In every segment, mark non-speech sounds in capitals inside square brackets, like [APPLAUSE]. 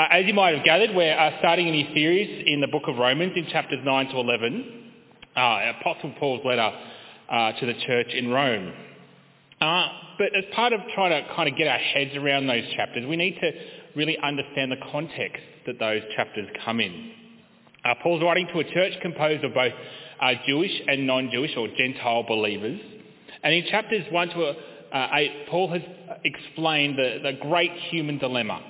Uh, as you might have gathered, we're uh, starting a new series in the book of Romans in chapters 9 to 11, uh, Apostle Paul's letter uh, to the church in Rome. Uh, but as part of trying to kind of get our heads around those chapters, we need to really understand the context that those chapters come in. Uh, Paul's writing to a church composed of both Jewish and non-Jewish or Gentile believers. And in chapters 1 to uh, 8, Paul has explained the, the great human dilemma,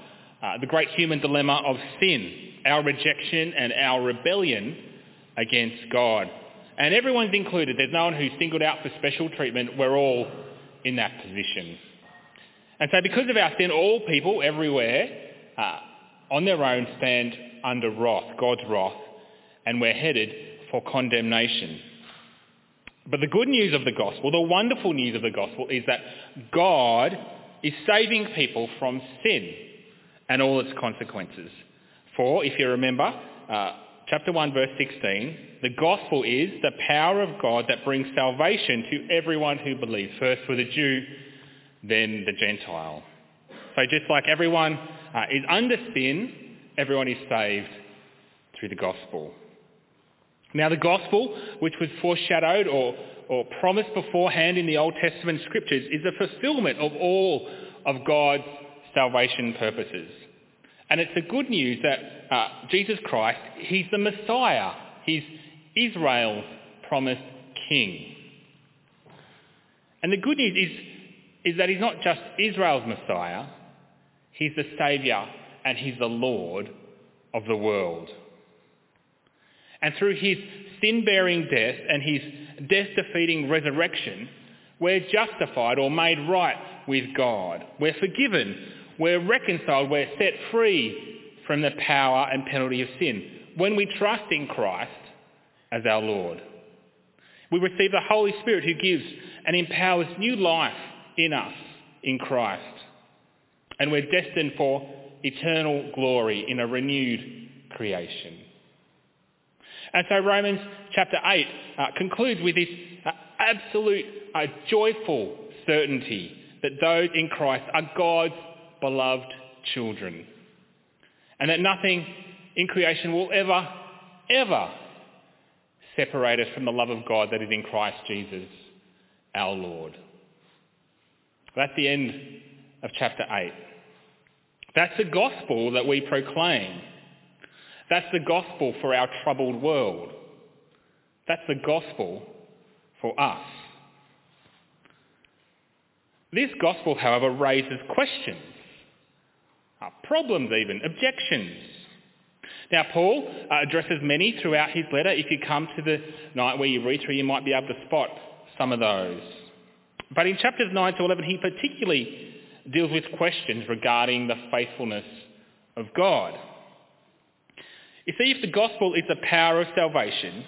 uh, the great human dilemma of sin, our rejection and our rebellion against God. And everyone's included. There's no one who's singled out for special treatment. We're all in that position. And so because of our sin, all people everywhere uh, on their own stand under wrath, God's wrath, and we're headed for condemnation. But the good news of the gospel, the wonderful news of the gospel is that God is saving people from sin and all its consequences. For, if you remember, uh, chapter 1 verse 16, the gospel is the power of God that brings salvation to everyone who believes, first for the Jew, then the Gentile. So just like everyone uh, is under sin, everyone is saved through the gospel. Now the gospel, which was foreshadowed or, or promised beforehand in the Old Testament scriptures, is the fulfillment of all of God's salvation purposes. And it's the good news that uh, Jesus Christ, he's the Messiah. He's Israel's promised king. And the good news is, is that he's not just Israel's Messiah, he's the Saviour and he's the Lord of the world. And through his sin-bearing death and his death-defeating resurrection, we're justified or made right with God. We're forgiven. We're reconciled. We're set free from the power and penalty of sin when we trust in Christ as our Lord. We receive the Holy Spirit who gives and empowers new life in us in Christ. And we're destined for eternal glory in a renewed creation. And so Romans chapter 8 uh, concludes with this uh, absolute uh, joyful certainty that those in Christ are God's beloved children. And that nothing in creation will ever, ever separate us from the love of God that is in Christ Jesus, our Lord. That's the end of chapter 8. That's the gospel that we proclaim. That's the gospel for our troubled world. That's the gospel for us. This gospel, however, raises questions, problems even, objections. Now, Paul uh, addresses many throughout his letter. If you come to the night where you read through, you might be able to spot some of those. But in chapters 9 to 11, he particularly deals with questions regarding the faithfulness of God. You see, if the gospel is the power of salvation,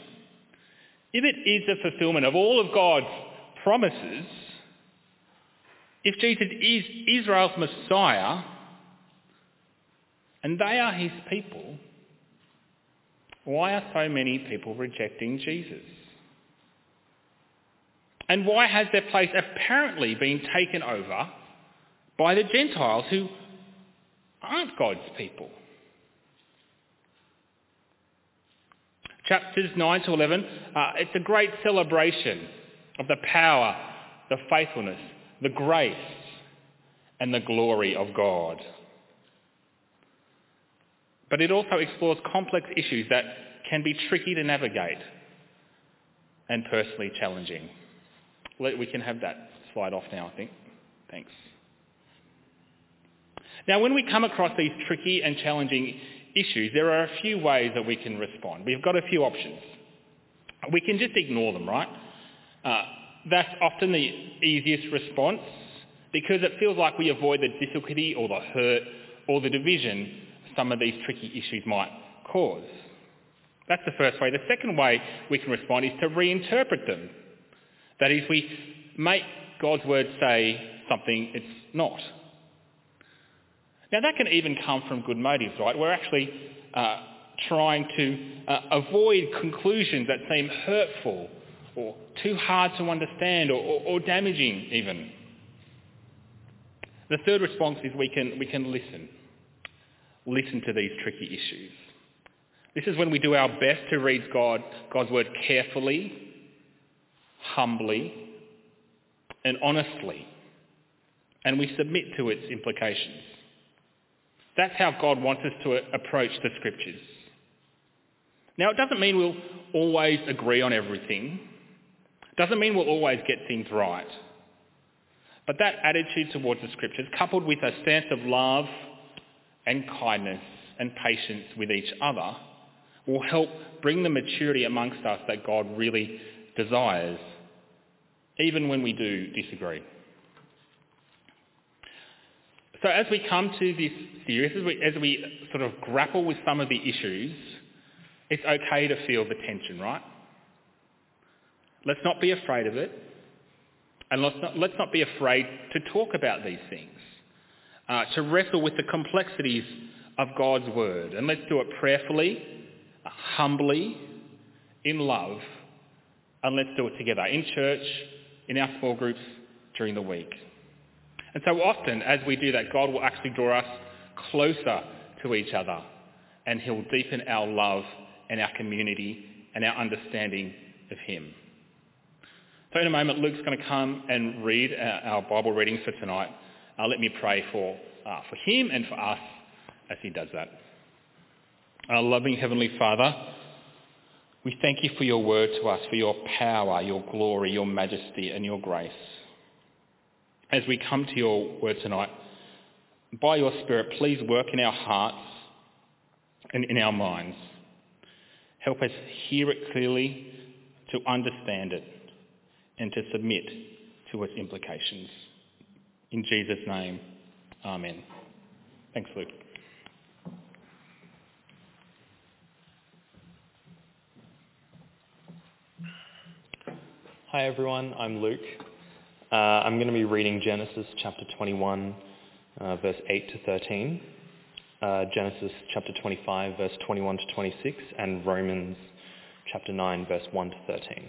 if it is the fulfillment of all of God's promises, if Jesus is Israel's Messiah, and they are his people, why are so many people rejecting Jesus? And why has their place apparently been taken over by the Gentiles who aren't God's people? Chapters 9 to 11, uh, it's a great celebration of the power, the faithfulness, the grace, and the glory of God. But it also explores complex issues that can be tricky to navigate and personally challenging. We can have that slide off now, I think. Thanks. Now, when we come across these tricky and challenging issues, there are a few ways that we can respond. We've got a few options. We can just ignore them, right? Uh, that's often the easiest response because it feels like we avoid the difficulty or the hurt or the division some of these tricky issues might cause. That's the first way. The second way we can respond is to reinterpret them. That is, we make God's word say something it's not. Now that can even come from good motives, right? We're actually uh, trying to uh, avoid conclusions that seem hurtful or too hard to understand or, or, or damaging even. The third response is we can, we can listen. Listen to these tricky issues. This is when we do our best to read God, God's word carefully, humbly, and honestly, and we submit to its implications. That's how God wants us to approach the scriptures. Now, it doesn't mean we'll always agree on everything. It doesn't mean we'll always get things right. But that attitude towards the scriptures, coupled with a sense of love and kindness and patience with each other, will help bring the maturity amongst us that God really desires, even when we do disagree. So as we come to this series, as we, as we sort of grapple with some of the issues, it's okay to feel the tension, right? Let's not be afraid of it. And let's not, let's not be afraid to talk about these things, uh, to wrestle with the complexities of God's word. And let's do it prayerfully, humbly, in love, and let's do it together in church, in our small groups, during the week. And so often as we do that, God will actually draw us closer to each other and he'll deepen our love and our community and our understanding of him. So in a moment, Luke's going to come and read our Bible reading for tonight. Uh, let me pray for, uh, for him and for us as he does that. Our loving Heavenly Father, we thank you for your word to us, for your power, your glory, your majesty and your grace. As we come to your word tonight, by your Spirit, please work in our hearts and in our minds. Help us hear it clearly, to understand it, and to submit to its implications. In Jesus' name, Amen. Thanks, Luke. Hi everyone, I'm Luke. Uh, I'm going to be reading Genesis chapter 21, uh, verse 8 to 13, uh, Genesis chapter 25, verse 21 to 26, and Romans chapter 9, verse 1 to 13.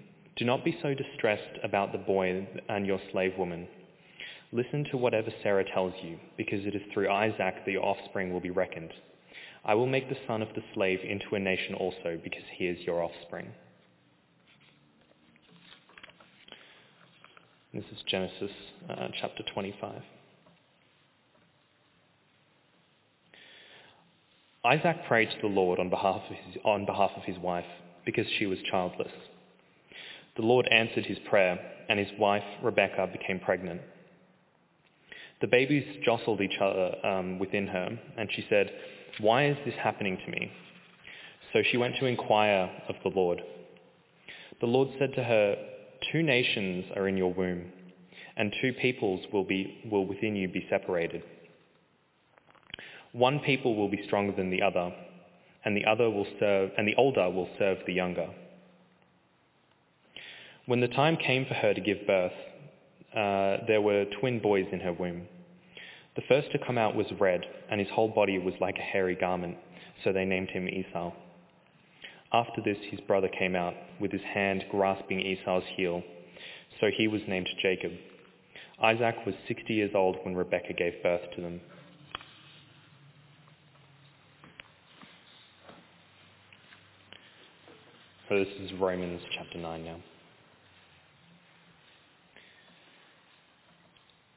Do not be so distressed about the boy and your slave woman. Listen to whatever Sarah tells you, because it is through Isaac that your offspring will be reckoned. I will make the son of the slave into a nation also, because he is your offspring. This is Genesis uh, chapter 25. Isaac prayed to the Lord on behalf, of his, on behalf of his wife, because she was childless. The Lord answered his prayer, and his wife, Rebekah, became pregnant. The babies jostled each other um, within her, and she said, Why is this happening to me? So she went to inquire of the Lord. The Lord said to her, Two nations are in your womb, and two peoples will, be, will within you be separated. One people will be stronger than the other, and the other will serve, and the older will serve the younger. When the time came for her to give birth, uh, there were twin boys in her womb. The first to come out was red, and his whole body was like a hairy garment, so they named him Esau. After this, his brother came out, with his hand grasping Esau's heel, so he was named Jacob. Isaac was 60 years old when Rebekah gave birth to them. So this is Romans chapter 9 now.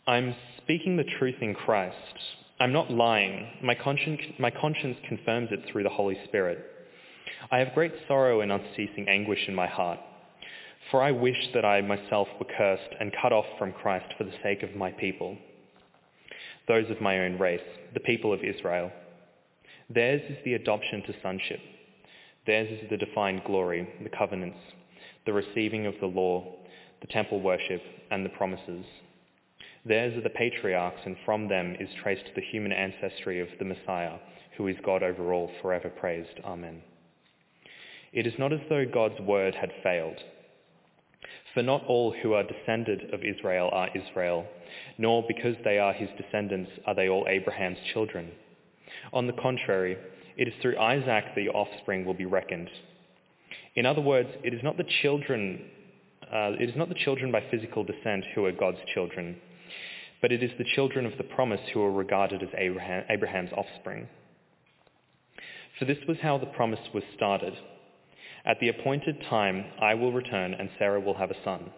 I'm speaking the truth in Christ. I'm not lying. My conscience, my conscience confirms it through the Holy Spirit. I have great sorrow and unceasing anguish in my heart, for I wish that I myself were cursed and cut off from Christ for the sake of my people, those of my own race, the people of Israel. Theirs is the adoption to sonship. Theirs is the defined glory, the covenants, the receiving of the law, the temple worship, and the promises. Theirs are the patriarchs, and from them is traced the human ancestry of the Messiah, who is God over all, forever praised. Amen. It is not as though God's word had failed. For not all who are descended of Israel are Israel, nor because they are his descendants are they all Abraham's children. On the contrary, it is through Isaac that the offspring will be reckoned. In other words, it is not the children, uh, it is not the children by physical descent who are God's children, but it is the children of the promise who are regarded as Abraham, Abraham's offspring. For this was how the promise was started. At the appointed time, I will return and Sarah will have a son.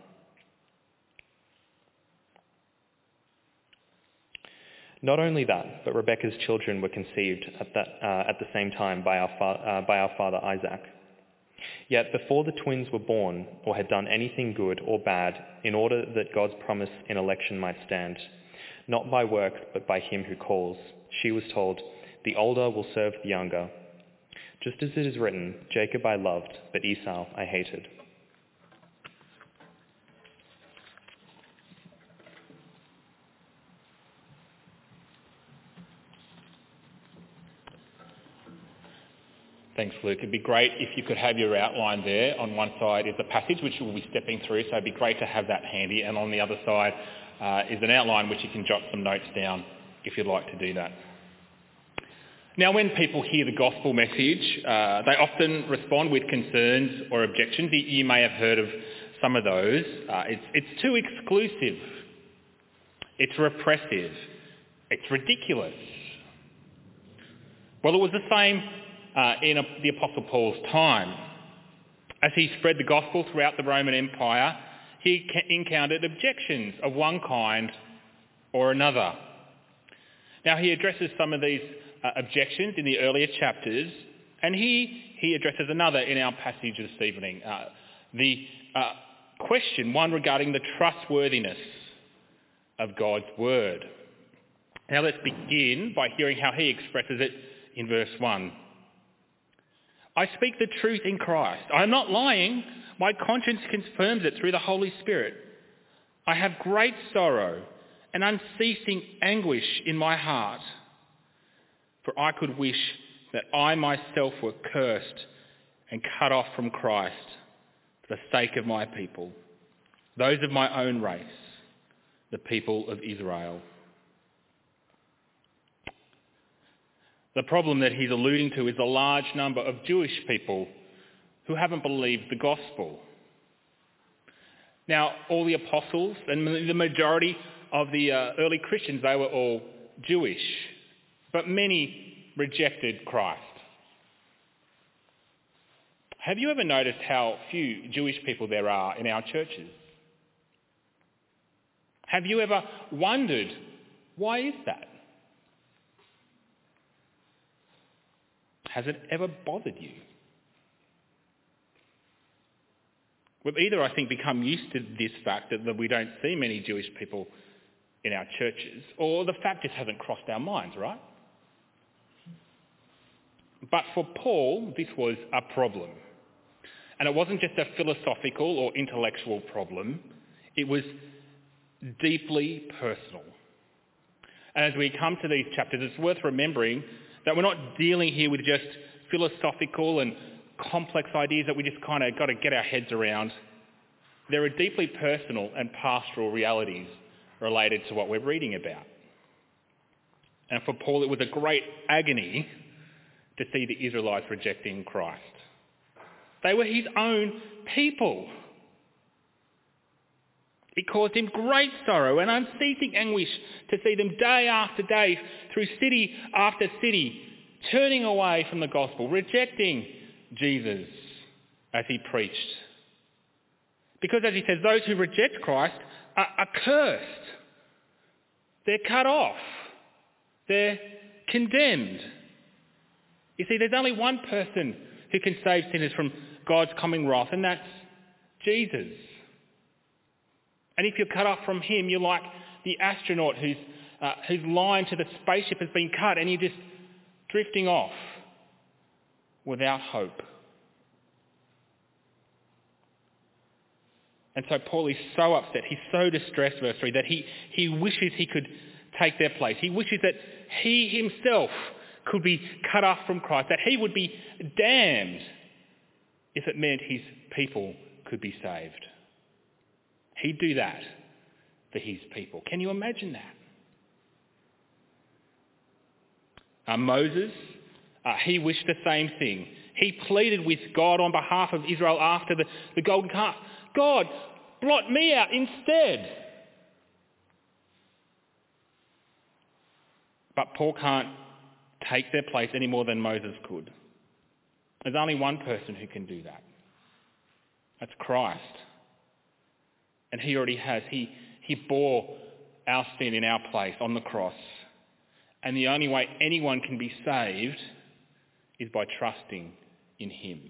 Not only that, but Rebekah's children were conceived at, that, uh, at the same time by our, fa- uh, by our father Isaac. Yet before the twins were born or had done anything good or bad, in order that God's promise in election might stand, not by works but by him who calls, she was told, the older will serve the younger. Just as it is written, Jacob I loved, but Esau I hated. Thanks, Luke. It'd be great if you could have your outline there. On one side is the passage, which we'll be stepping through, so it'd be great to have that handy. And on the other side uh, is an outline which you can jot some notes down if you'd like to do that. Now, when people hear the gospel message, uh, they often respond with concerns or objections. You may have heard of some of those. Uh, it's, it's too exclusive. It's repressive. It's ridiculous. Well, it was the same uh, in a, the Apostle Paul's time. As he spread the gospel throughout the Roman Empire, he encountered objections of one kind or another. Now he addresses some of these uh, objections in the earlier chapters, and he, he addresses another in our passage this evening. Uh, the uh, question, one regarding the trustworthiness of God's word. Now let's begin by hearing how he expresses it in verse 1. I speak the truth in Christ. I am not lying. My conscience confirms it through the Holy Spirit. I have great sorrow and unceasing anguish in my heart. For I could wish that I myself were cursed and cut off from Christ for the sake of my people, those of my own race, the people of Israel. The problem that he's alluding to is a large number of Jewish people who haven't believed the gospel. Now, all the apostles and the majority of the uh, early Christians, they were all Jewish, but many rejected Christ. Have you ever noticed how few Jewish people there are in our churches? Have you ever wondered, why is that? Has it ever bothered you? We've either, I think, become used to this fact that we don't see many Jewish people in our churches, or the fact just hasn't crossed our minds, right? But for Paul, this was a problem. And it wasn't just a philosophical or intellectual problem. It was deeply personal. And as we come to these chapters, it's worth remembering that we're not dealing here with just philosophical and complex ideas that we just kind of got to get our heads around. There are deeply personal and pastoral realities related to what we're reading about. And for Paul, it was a great agony to see the Israelites rejecting Christ. They were his own people. It caused him great sorrow and unceasing anguish to see them day after day through city after city turning away from the gospel, rejecting Jesus as he preached. Because as he says, those who reject Christ are, cursed. They're cut off. They're condemned. You see, there's only one person who can save sinners from God's coming wrath, and that's Jesus. And if you're cut off from him, you're like the astronaut whose, uh, whose line to the spaceship has been cut and you're just drifting off without hope. And so Paul is so upset, he's so distressed, verse 3, that he, he wishes he could take their place. He wishes that he himself could be cut off from Christ, that he would be damned if it meant his people could be saved. He'd do that for his people. Can you imagine that? Uh, Moses, uh, he wished the same thing. He pleaded with God on behalf of Israel after the, the golden calf. God, blot me out instead. But Paul can't take their place any more than Moses could. There's only one person who can do that. That's Christ. And he already has. He, he bore our sin in our place on the cross. And the only way anyone can be saved is by trusting in him.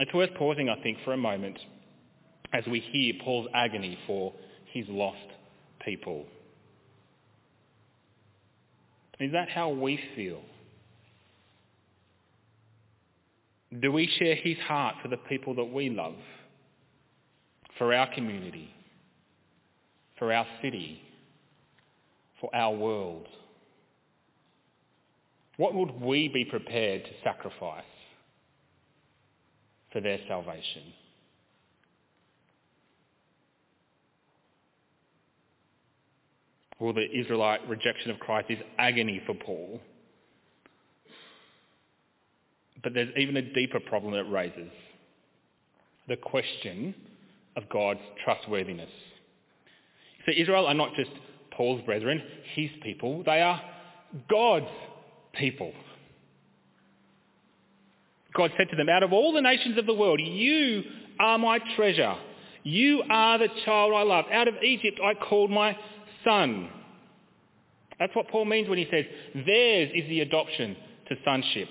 It's worth pausing, I think, for a moment as we hear Paul's agony for his lost people. Is that how we feel? Do we share his heart for the people that we love? For our community? For our city? For our world? What would we be prepared to sacrifice for their salvation? Well, the Israelite rejection of Christ is agony for Paul. But there's even a deeper problem it raises. The question of God's trustworthiness. So Israel are not just Paul's brethren, his people. They are God's people. God said to them, out of all the nations of the world, you are my treasure. You are the child I love. Out of Egypt I called my son. That's what Paul means when he says, theirs is the adoption to sonship.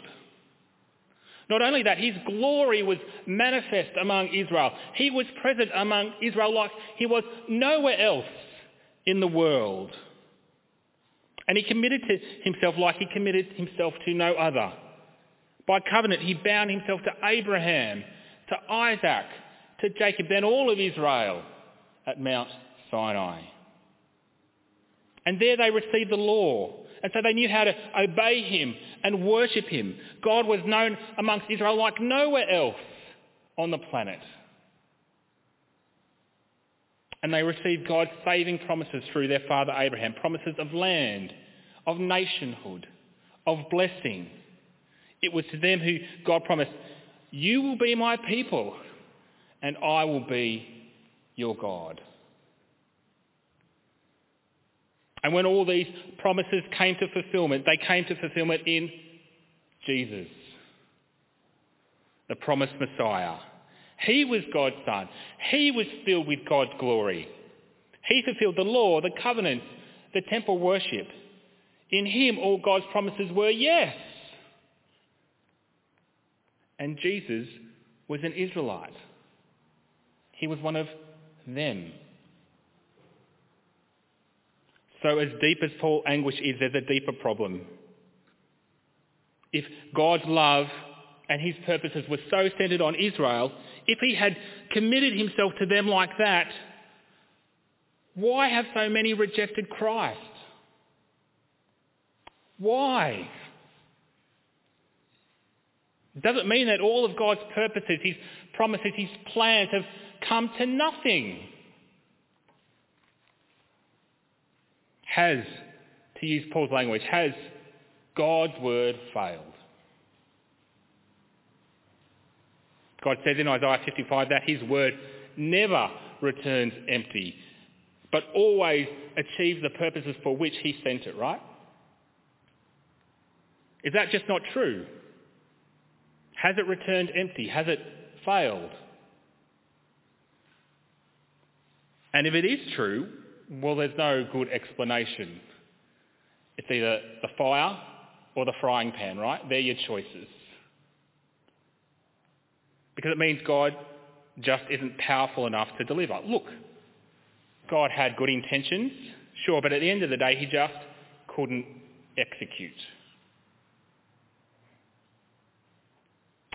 Not only that, his glory was manifest among Israel. He was present among Israel like he was nowhere else in the world. And he committed to himself like he committed himself to no other. By covenant, he bound himself to Abraham, to Isaac, to Jacob, then all of Israel at Mount Sinai. And there they received the law. And so they knew how to obey him and worship him. God was known amongst Israel like nowhere else on the planet. And they received God's saving promises through their father Abraham, promises of land, of nationhood, of blessing. It was to them who God promised, you will be my people and I will be your God. And when all these promises came to fulfillment, they came to fulfillment in Jesus, the promised Messiah. He was God's son. He was filled with God's glory. He fulfilled the law, the covenant, the temple worship. In him all God's promises were yes. And Jesus was an Israelite. He was one of them. So as deep as Paul's anguish is, there's a deeper problem. If God's love and his purposes were so centered on Israel, if he had committed himself to them like that, why have so many rejected Christ? Why? Does it mean that all of God's purposes, his promises, his plans have come to nothing? Has, to use Paul's language, has God's word failed? God says in Isaiah 55 that his word never returns empty, but always achieves the purposes for which he sent it, right? Is that just not true? Has it returned empty? Has it failed? And if it is true, well, there's no good explanation. It's either the fire or the frying pan, right? They're your choices. Because it means God just isn't powerful enough to deliver. Look, God had good intentions, sure, but at the end of the day, he just couldn't execute.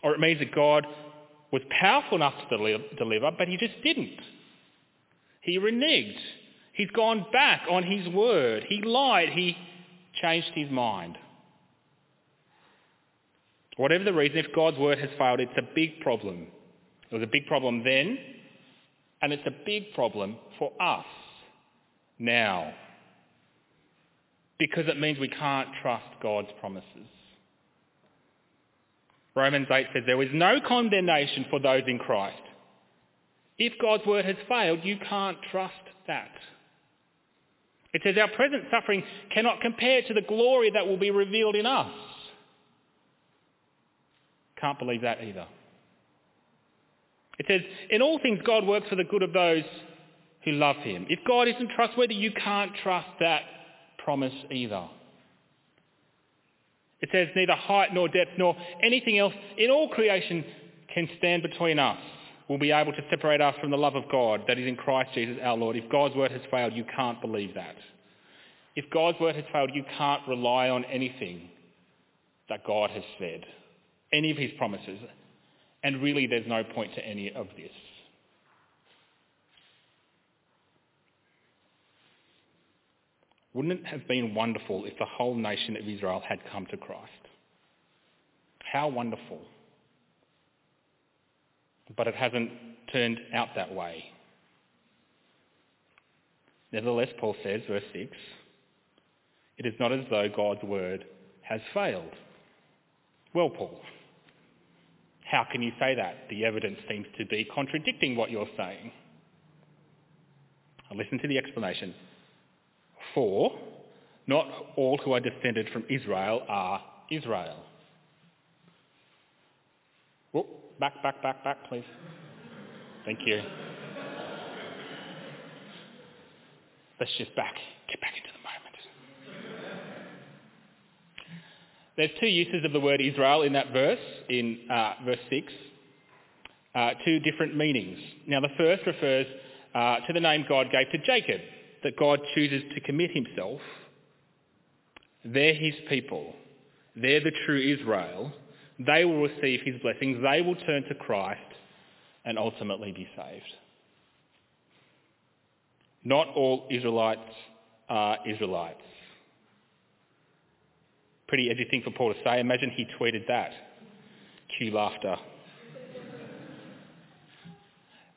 Or it means that God was powerful enough to deliver, but he just didn't. He reneged. He's gone back on his word. He lied. He changed his mind. Whatever the reason, if God's word has failed, it's a big problem. It was a big problem then, and it's a big problem for us now. Because it means we can't trust God's promises. Romans 8 says there is no condemnation for those in Christ. If God's word has failed, you can't trust that. It says our present suffering cannot compare to the glory that will be revealed in us. Can't believe that either. It says, in all things God works for the good of those who love him. If God isn't trustworthy, you can't trust that promise either. It says neither height nor depth nor anything else in all creation can stand between us, will be able to separate us from the love of God that is in Christ Jesus our Lord. If God's word has failed, you can't believe that. If God's word has failed, you can't rely on anything that God has said, any of his promises. And really there's no point to any of this. Wouldn't it have been wonderful if the whole nation of Israel had come to Christ? How wonderful. But it hasn't turned out that way. Nevertheless, Paul says, verse 6, it is not as though God's word has failed. Well, Paul, how can you say that? The evidence seems to be contradicting what you're saying. listen to the explanation. For not all who are descended from Israel are Israel. Whoop, back, back, back, back, please. Thank you. Let's just back, get back into the moment. There's two uses of the word Israel in that verse, in uh, verse 6. Uh, two different meanings. Now the first refers uh, to the name God gave to Jacob, that God chooses to commit himself, they're his people. They're the true Israel. They will receive his blessings. They will turn to Christ and ultimately be saved. Not all Israelites are Israelites. Pretty edgy thing for Paul to say. Imagine he tweeted that. Cue laughter.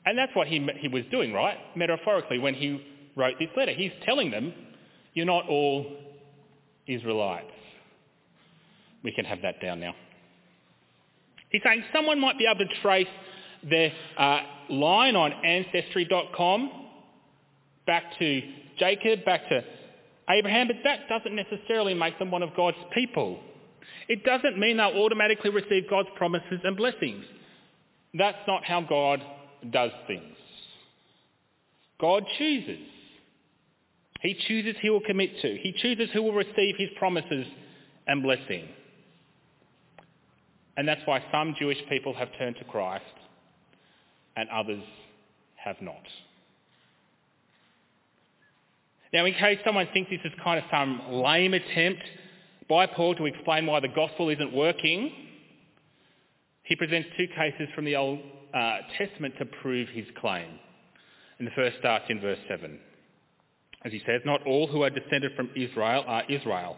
And that's what he, he was doing, right? Metaphorically, when he wrote this letter. He's telling them, you're not all Israelites. We can have that down now. He's saying someone might be able to trace their uh, line on Ancestry.com back to Jacob, back to Abraham, but that doesn't necessarily make them one of God's people. It doesn't mean they'll automatically receive God's promises and blessings. That's not how God does things. God chooses. He chooses who will commit to. He chooses who will receive his promises and blessing. And that's why some Jewish people have turned to Christ and others have not. Now, in case someone thinks this is kind of some lame attempt by Paul to explain why the gospel isn't working, he presents two cases from the Old uh, Testament to prove his claim. And the first starts in verse 7. As he says, not all who are descended from Israel are Israel,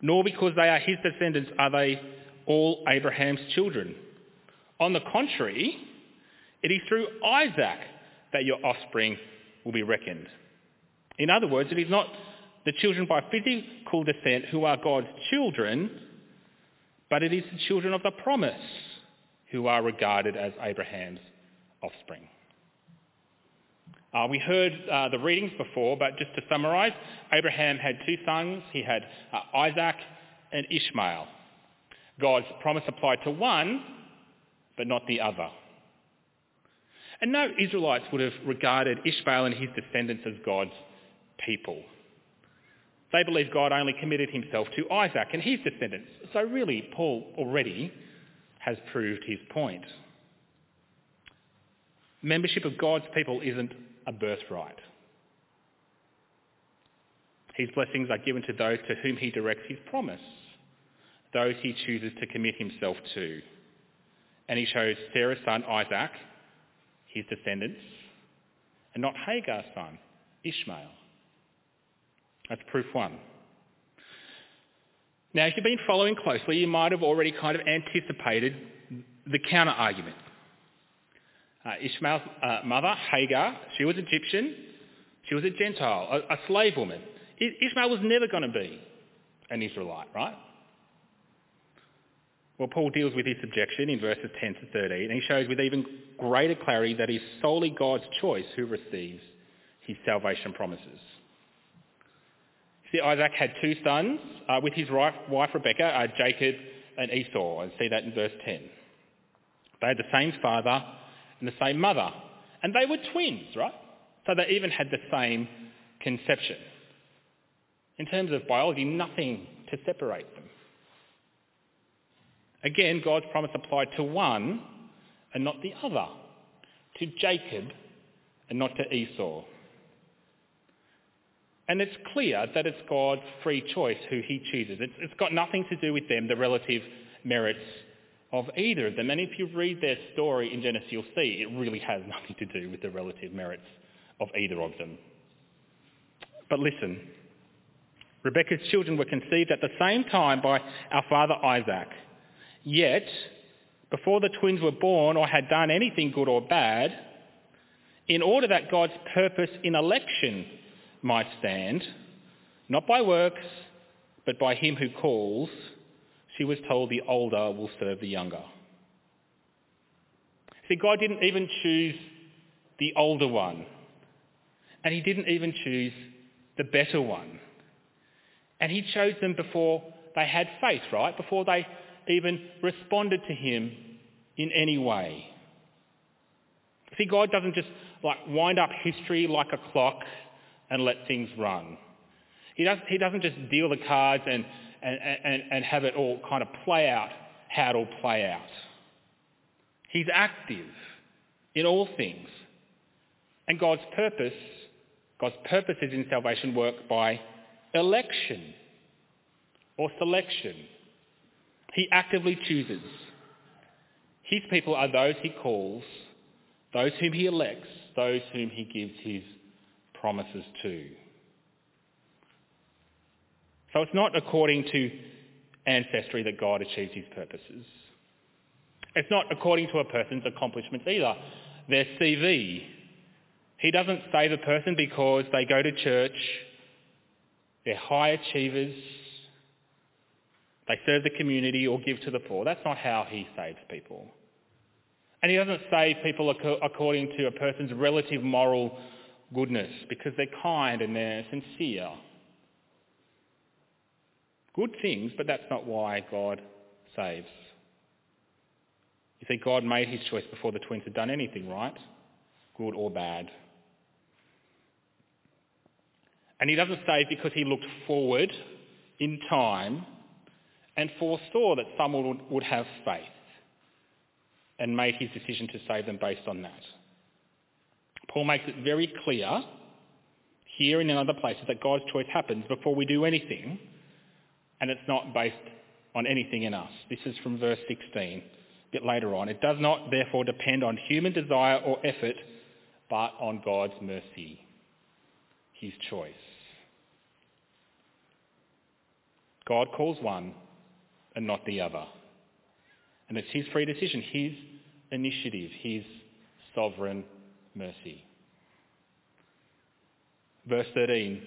nor because they are his descendants are they all Abraham's children. On the contrary, it is through Isaac that your offspring will be reckoned. In other words, it is not the children by physical descent who are God's children, but it is the children of the promise who are regarded as Abraham's offspring. Uh, we heard uh, the readings before, but just to summarise, Abraham had two sons. He had uh, Isaac and Ishmael. God's promise applied to one, but not the other. And no Israelites would have regarded Ishmael and his descendants as God's people. They believed God only committed himself to Isaac and his descendants. So really, Paul already has proved his point. Membership of God's people isn't a birthright. His blessings are given to those to whom he directs his promise, those he chooses to commit himself to. and he chose Sarah's son Isaac, his descendants, and not Hagar's son, Ishmael. That's proof one. Now, if you've been following closely, you might have already kind of anticipated the counter-argument. Uh, Ishmael's uh, mother, Hagar, she was Egyptian. She was a Gentile, a, a slave woman. Ishmael was never going to be an Israelite, right? Well, Paul deals with this objection in verses 10 to 13, and he shows with even greater clarity that it's solely God's choice who receives his salvation promises. See, Isaac had two sons uh, with his wife, Rebekah, uh, Jacob and Esau, and see that in verse 10. They had the same father and the same mother, and they were twins, right? So they even had the same conception. In terms of biology, nothing to separate them. Again, God's promise applied to one and not the other, to Jacob and not to Esau. And it's clear that it's God's free choice who he chooses. It's, it's got nothing to do with them, the relative merits of either of them. And if you read their story in Genesis, you'll see it really has [LAUGHS] nothing to do with the relative merits of either of them. But listen, Rebekah's children were conceived at the same time by our father Isaac. Yet, before the twins were born or had done anything good or bad, in order that God's purpose in election might stand, not by works, but by him who calls, she was told the older will serve the younger. See, God didn't even choose the older one. And he didn't even choose the better one. And he chose them before they had faith, right? Before they even responded to him in any way. See, God doesn't just like wind up history like a clock and let things run. He, does, he doesn't just deal the cards and, and, and, and have it all kind of play out how it'll play out. He's active in all things. And God's purpose, God's purposes in salvation work by election or selection. He actively chooses. His people are those he calls, those whom he elects, those whom he gives his promises to. So it's not according to ancestry that God achieves his purposes. It's not according to a person's accomplishments either. Their CV. He doesn't save a person because they go to church, they're high achievers, they serve the community or give to the poor. That's not how he saves people. And he doesn't save people according to a person's relative moral goodness because they're kind and they're sincere. Good things, but that's not why God saves. You see, God made his choice before the twins had done anything, right? Good or bad. And he doesn't save because he looked forward in time and foresaw that would, would have faith and made his decision to save them based on that. Paul makes it very clear here and in other places that God's choice happens before we do anything and it's not based on anything in us. This is from verse 16, a bit later on. It does not therefore depend on human desire or effort but on God's mercy, his choice. God calls one and not the other. And it's his free decision, his initiative, his sovereign mercy. Verse 13,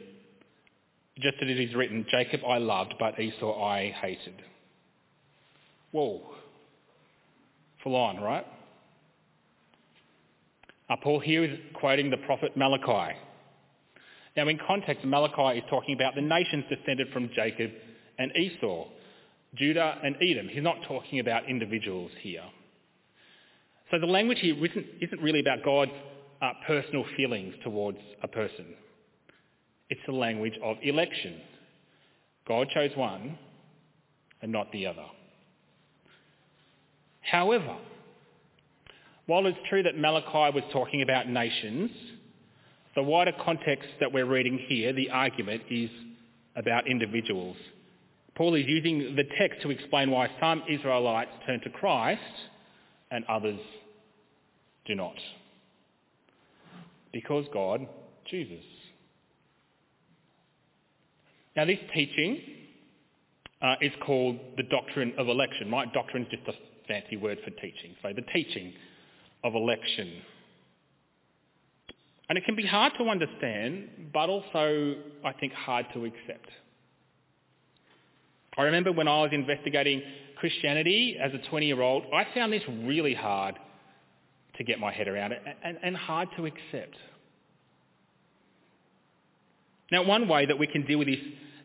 just as it is written, Jacob I loved, but Esau I hated. Whoa. Full on, right? Uh, Paul here is quoting the prophet Malachi. Now in context, Malachi is talking about the nations descended from Jacob and Esau, Judah and Edom. He's not talking about individuals here. So the language here isn't, really about God's uh, personal feelings towards a person. It's the language of election. God chose one and not the other. However, while it's true that Malachi was talking about nations, the wider context that we're reading here, the argument, is about individuals. Paul is using the text to explain why some Israelites turn to Christ and others do not? Because God chooses. Now this teaching uh, is called the doctrine of election, right? Doctrine is just a fancy word for teaching. So the teaching of election. And it can be hard to understand, but also, I think, hard to accept. I remember when I was investigating Christianity as a 20-year-old, I found this really hard to get my head around and, and hard to accept. Now, one way that we can deal with this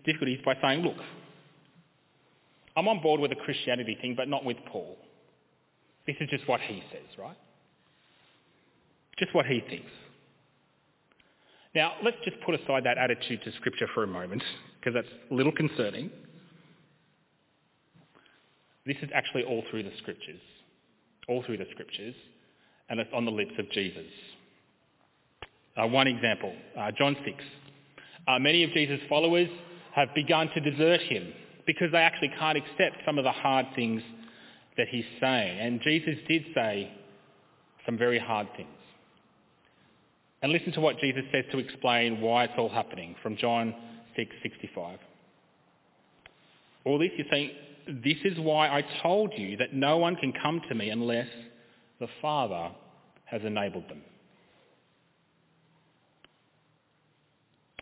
difficulty is by saying, look, I'm on board with the Christianity thing, but not with Paul. This is just what he says, right? Just what he thinks. Now, let's just put aside that attitude to Scripture for a moment, because that's a little concerning. This is actually all through the Scriptures. All through the Scriptures. And it's on the lips of Jesus. Uh, one example, uh, John 6. Uh, many of Jesus' followers have begun to desert him because they actually can't accept some of the hard things that he's saying. And Jesus did say some very hard things. And listen to what Jesus says to explain why it's all happening from John 6:65. All this you're saying, this is why I told you that no one can come to me unless the Father has enabled them.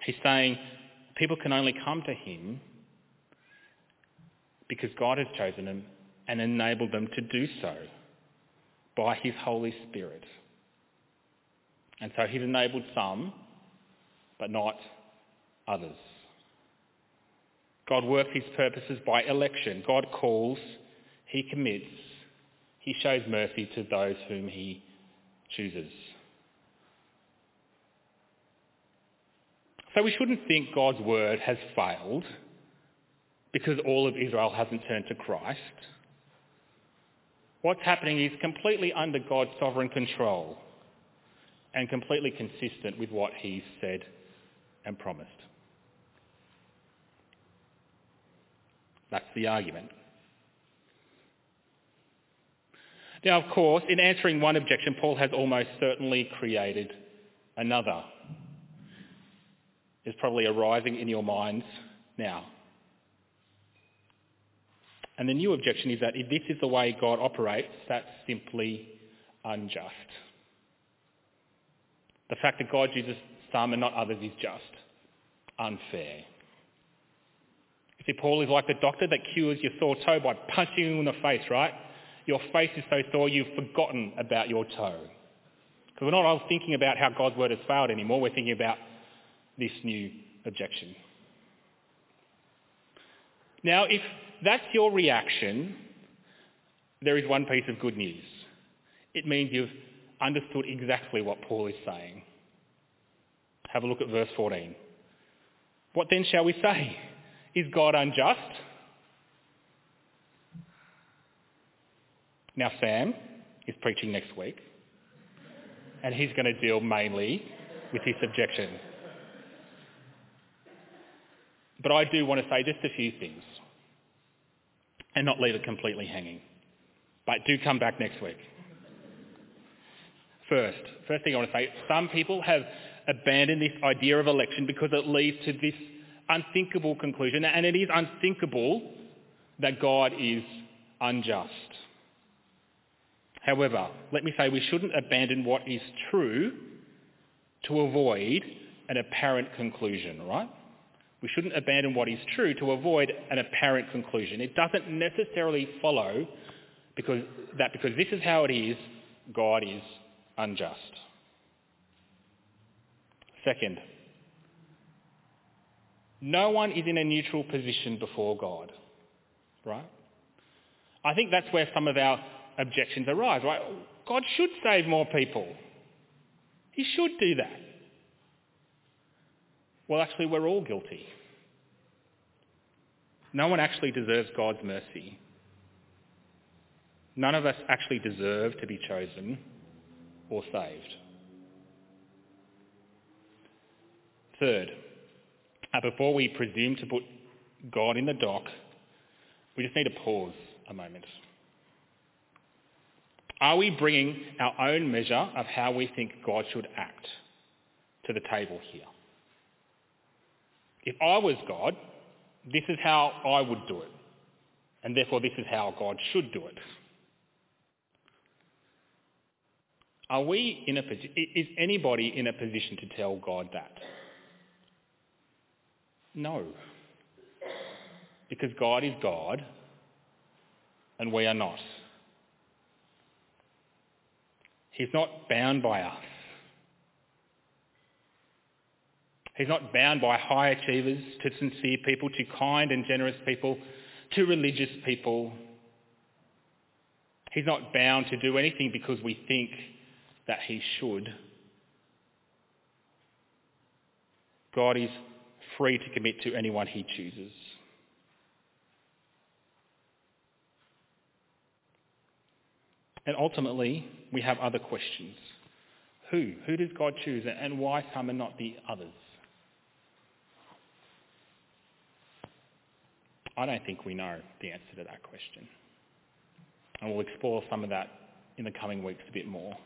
He's saying people can only come to him because God has chosen them and enabled them to do so by his Holy Spirit. And so he's enabled some, but not others. God works his purposes by election. God calls, he commits, he shows mercy to those whom he chooses. So we shouldn't think God's word has failed because all of Israel hasn't turned to Christ. What's happening is completely under God's sovereign control and completely consistent with what he's said and promised. That's the argument. Now, of course, in answering one objection, Paul has almost certainly created another. Is probably arising in your minds now. And the new objection is that if this is the way God operates, that's simply unjust. The fact that God uses some and not others is just unfair. See, Paul is like the doctor that cures your sore toe by punching you in the face, right? Your face is so sore you've forgotten about your toe. Because we're not all thinking about how God's word has failed anymore. We're thinking about this new objection. Now, if that's your reaction, there is one piece of good news. It means you've understood exactly what Paul is saying. Have a look at verse 14. What then shall we say? Is God unjust? Now Sam is preaching next week, and he's going to deal mainly with his objection. But I do want to say just a few things and not leave it completely hanging. But do come back next week. First, first thing I want to say, some people have abandoned this idea of election because it leads to this unthinkable conclusion, and it is unthinkable that God is unjust. However, let me say we shouldn't abandon what is true to avoid an apparent conclusion, right? We shouldn't abandon what is true to avoid an apparent conclusion. It doesn't necessarily follow because, that because this is how it is, God is unjust. Second, no one is in a neutral position before God, right? I think that's where some of our objections arise, right? God should save more people. He should do that. Well, actually, we're all guilty. No one actually deserves God's mercy. None of us actually deserve to be chosen or saved. Third, uh, before we presume to put God in the dock, we just need to pause a moment. Are we bringing our own measure of how we think God should act to the table here? If I was God, this is how I would do it. And therefore this is how God should do it. Are we in a is anybody in a position to tell God that? No. Because God is God and we are not. He's not bound by us. He's not bound by high achievers, to sincere people, to kind and generous people, to religious people. He's not bound to do anything because we think that he should. God is free to commit to anyone he chooses. And ultimately, we have other questions. Who? Who does God choose and why some and not the others? I don't think we know the answer to that question. And we'll explore some of that in the coming weeks a bit more.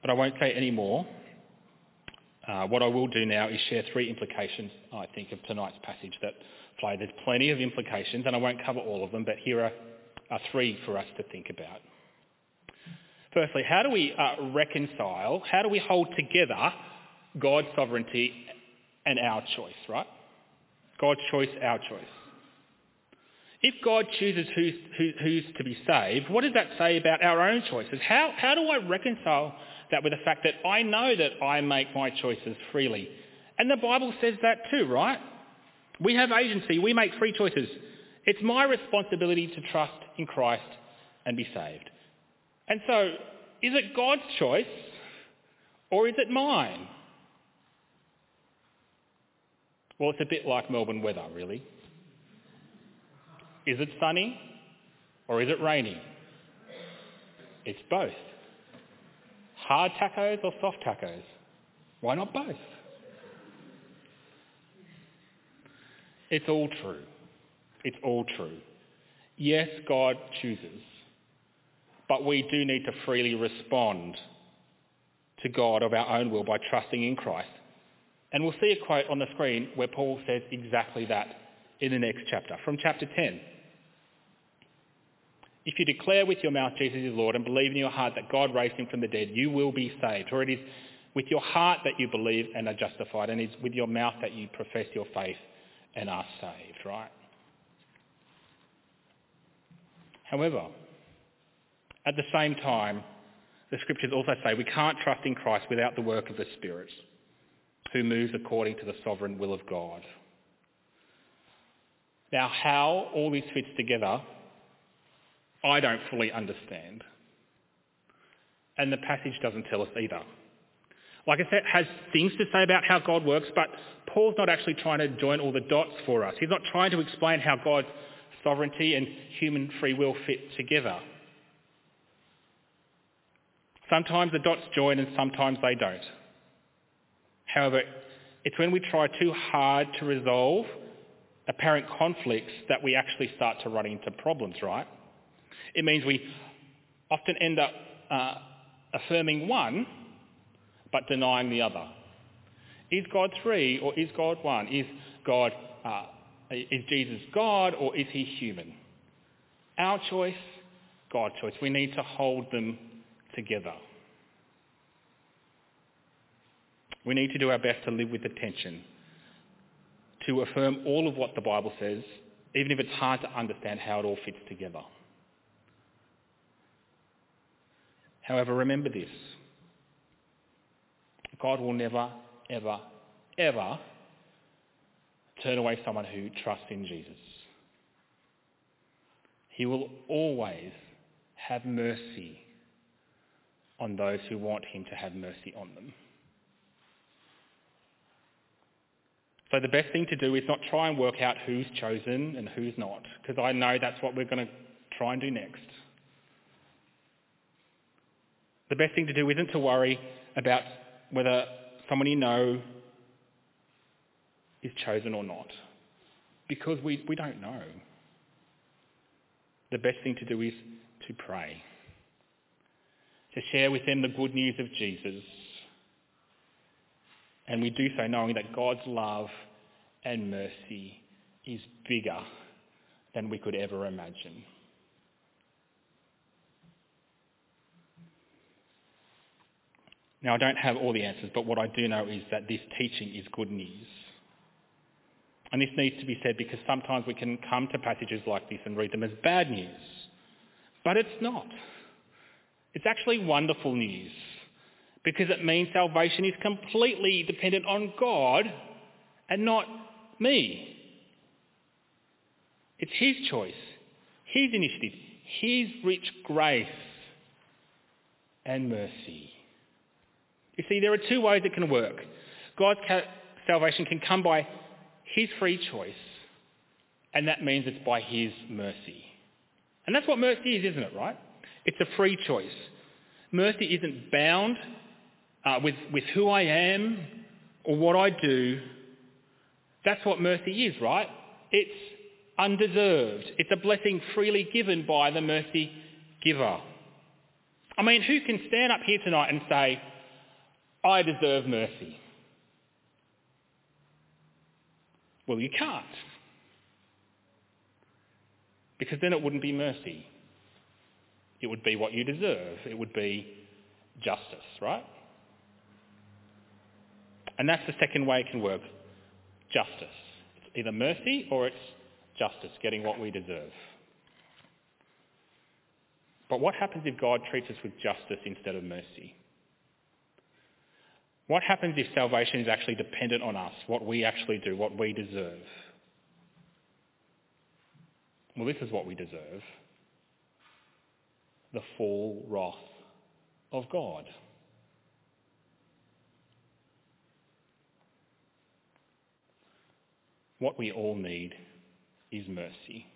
But I won't say any more. Uh, what I will do now is share three implications, I think, of tonight's passage that flow. There's plenty of implications, and I won't cover all of them, but here are, are three for us to think about. Firstly, how do we uh, reconcile, how do we hold together God's sovereignty and our choice, right? God's choice, our choice. If God chooses who's, who, who's to be saved, what does that say about our own choices? How, how do I reconcile that with the fact that I know that I make my choices freely? And the Bible says that too, right? We have agency. We make free choices. It's my responsibility to trust in Christ and be saved. And so, is it God's choice or is it mine? Well, it's a bit like Melbourne weather, really. Is it sunny or is it rainy? It's both. Hard tacos or soft tacos? Why not both? It's all true. It's all true. Yes, God chooses. But we do need to freely respond to God of our own will by trusting in Christ. And we'll see a quote on the screen where Paul says exactly that in the next chapter, from chapter 10. If you declare with your mouth Jesus is Lord and believe in your heart that God raised him from the dead, you will be saved. For it is with your heart that you believe and are justified, and it's with your mouth that you profess your faith and are saved, right? However, at the same time, the scriptures also say we can't trust in Christ without the work of the Spirit who moves according to the sovereign will of God. Now, how all this fits together, I don't fully understand. And the passage doesn't tell us either. Like I said, it has things to say about how God works, but Paul's not actually trying to join all the dots for us. He's not trying to explain how God's sovereignty and human free will fit together. Sometimes the dots join and sometimes they don't. However, it's when we try too hard to resolve apparent conflicts that we actually start to run into problems, right? It means we often end up uh, affirming one but denying the other. Is God three or is God one? Is God uh, is Jesus God or is he human? Our choice, God's choice. We need to hold them together. We need to do our best to live with the tension, to affirm all of what the Bible says, even if it's hard to understand how it all fits together. However, remember this. God will never, ever, ever turn away someone who trusts in Jesus. He will always have mercy on those who want him to have mercy on them. So the best thing to do is not try and work out who's chosen and who's not, because I know that's what we're going to try and do next. The best thing to do isn't to worry about whether someone you know is chosen or not, because we, we don't know. The best thing to do is to pray, to share with them the good news of Jesus. And we do so knowing that God's love and mercy is bigger than we could ever imagine. Now, I don't have all the answers, but what I do know is that this teaching is good news. And this needs to be said because sometimes we can come to passages like this and read them as bad news. But it's not. It's actually wonderful news because it means salvation is completely dependent on God and not me. It's his choice, his initiative, his rich grace and mercy. You see, there are two ways it can work. God's salvation can come by his free choice, and that means it's by his mercy. And that's what mercy is, isn't it, right? It's a free choice. Mercy isn't bound uh, with, with who I am or what I do. That's what mercy is, right? It's undeserved. It's a blessing freely given by the mercy giver. I mean, who can stand up here tonight and say, I deserve mercy? Well, you can't. Because then it wouldn't be mercy. It would be what you deserve. It would be justice, right? And that's the second way it can work. Justice. It's either mercy or it's justice, getting what we deserve. But what happens if God treats us with justice instead of mercy? What happens if salvation is actually dependent on us, what we actually do, what we deserve? Well, this is what we deserve. The full wrath of God. What we all need is mercy.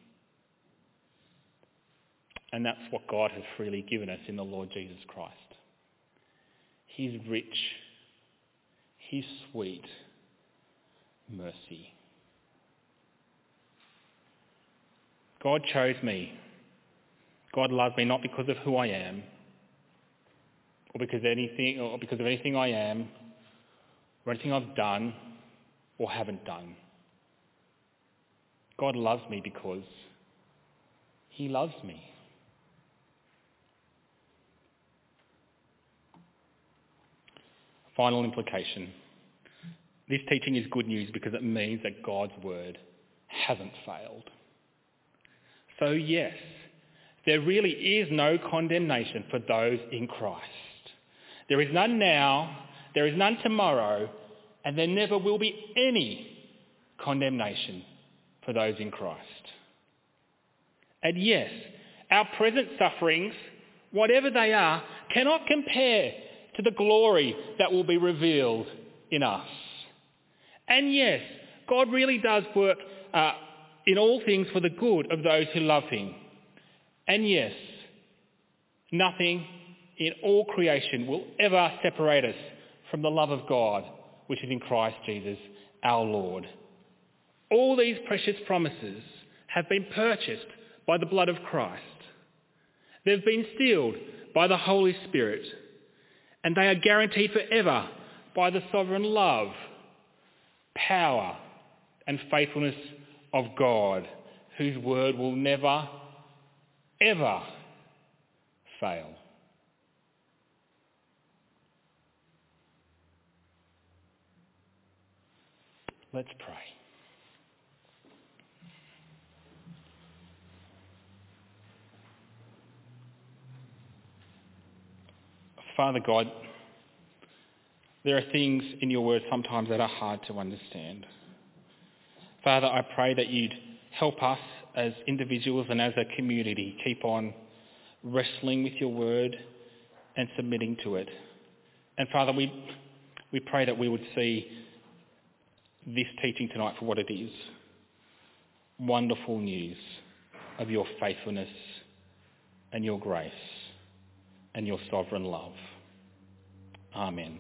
And that's what God has freely given us in the Lord Jesus Christ. His rich his sweet mercy. God chose me. God loves me not because of who I am, or because anything, or because of anything I am, or anything I've done or haven't done. God loves me because he loves me. Final implication. This teaching is good news because it means that God's word hasn't failed. So yes, there really is no condemnation for those in Christ. There is none now, there is none tomorrow, and there never will be any condemnation for those in Christ. And yes, our present sufferings, whatever they are, cannot compare to the glory that will be revealed in us. And yes, God really does work uh, in all things for the good of those who love him. And yes, nothing in all creation will ever separate us from the love of God, which is in Christ Jesus, our Lord. All these precious promises have been purchased by the blood of Christ. They've been sealed by the Holy Spirit and they are guaranteed forever by the sovereign love, power and faithfulness of God, whose word will never, ever fail. Let's pray. Father God, there are things in your word sometimes that are hard to understand. Father, I pray that you'd help us as individuals and as a community keep on wrestling with your word and submitting to it. And Father, we, we pray that we would see this teaching tonight for what it is. Wonderful news of your faithfulness and your grace and your sovereign love. Amen.